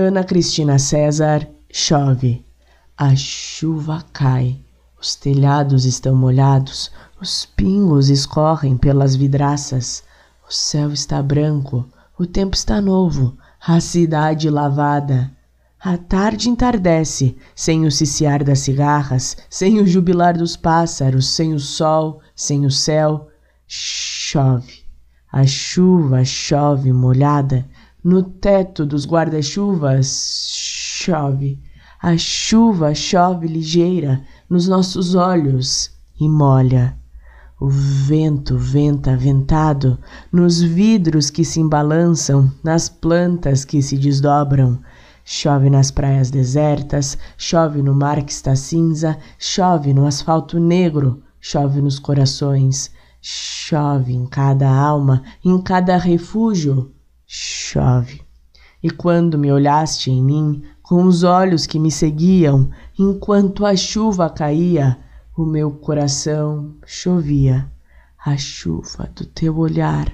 Ana Cristina César, chove. A chuva cai. Os telhados estão molhados, os pingos escorrem pelas vidraças. O céu está branco, o tempo está novo, a cidade lavada. A tarde entardece, sem o ciciar das cigarras, sem o jubilar dos pássaros, sem o sol, sem o céu. Chove. A chuva chove molhada. No teto dos guarda-chuvas chove. A chuva chove ligeira nos nossos olhos e molha. O vento venta ventado nos vidros que se embalançam, nas plantas que se desdobram. Chove nas praias desertas, chove no mar que está cinza, chove no asfalto negro, chove nos corações, chove em cada alma, em cada refúgio, chove. E quando me olhaste em mim, com os olhos que me seguiam, enquanto a chuva caía, o meu coração chovia a chuva do teu olhar.